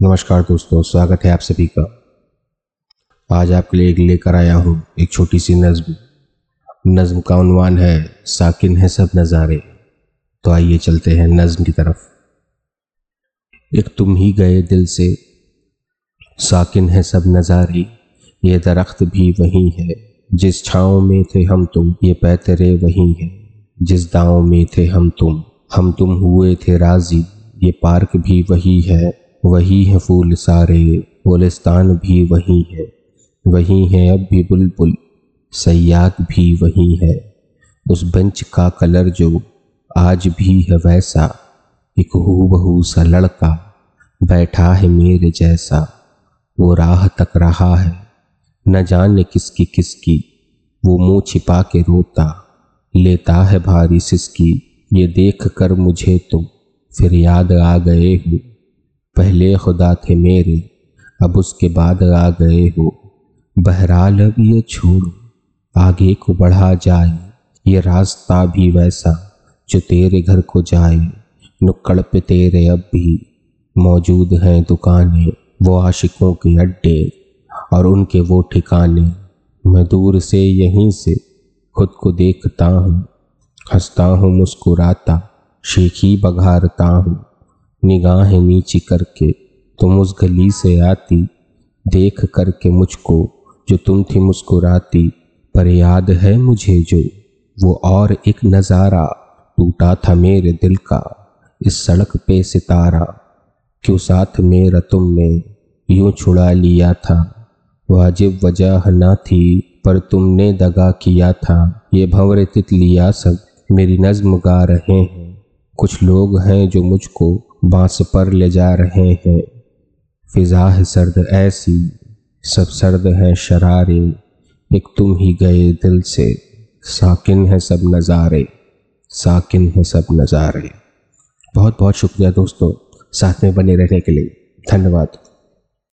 नमस्कार दोस्तों, स्वागत है आप सभी का। आज आपके लिए लेकर आया हूँ एक छोटी सी नज्म। नज्म का उनवान है, साकिन है सब नज़ारे। तो आइए चलते हैं नज्म की तरफ़। एक तुम ही गए दिल से, साकिन है सब नज़ारे। ये दरख्त भी वही है, जिस छाँव में थे हम तुम। ये पैतरे वही है, जिस दाव में थे हम तुम। हम तुम हुए थे राज़ी, ये पार्क भी वही है। वही है फूल सारे गुलिस्तान भी वही है। वही है अब भी बुलबुल सयाद भी वही है। उस बेंच का कलर जो आज भी है वैसा, एक हू बहू सा लड़का बैठा है मेरे जैसा। वो राह तक रहा है, न जाने किसकी किसकी। वो मुँह छिपा के रोता, लेता है भारी सिसकी। ये देख कर मुझे तो फिर याद आ गए हो। पहले खुदा थे मेरे, अब उसके बाद आ गए हो। बहरहाल अब ये छोड़ो, आगे को बढ़ा जाए, ये रास्ता भी वैसा जो तेरे घर को जाए, नुक्कड़ पे तेरे अब भी मौजूद हैं दुकानें, वो आशिकों के अड्डे और उनके वो ठिकाने। मैं दूर से यहीं से खुद को देखता हूँ, हंसता हूँ, मुस्कुराता, शेखी बघारता हूँ। निगाहें नीची करके तुम उस गली से आती। देख करके मुझको, जो तुम थी मुस्कुराती। पर याद है मुझे जो, वो और एक नज़ारा टूटा था मेरे दिल का, इस सड़क पे सितारा। क्यों साथ मेरा तुमने यूँ छुड़ा लिया था? वाजिब वजह न थी, पर तुमने दगा किया था। ये भंवर तितलिया सब मेरी नज्म गा रहे हैं। कुछ लोग हैं जो मुझको बाँस पर ले जा रहे हैं। फिजा है सर्द, ऐसी सब सर्द है शरारे। एक तुम ही गए दिल से, साकिन है सब नज़ारे। साकिन है सब नज़ारे। बहुत बहुत शुक्रिया दोस्तों, साथ में बने रहने के लिए। धन्यवाद।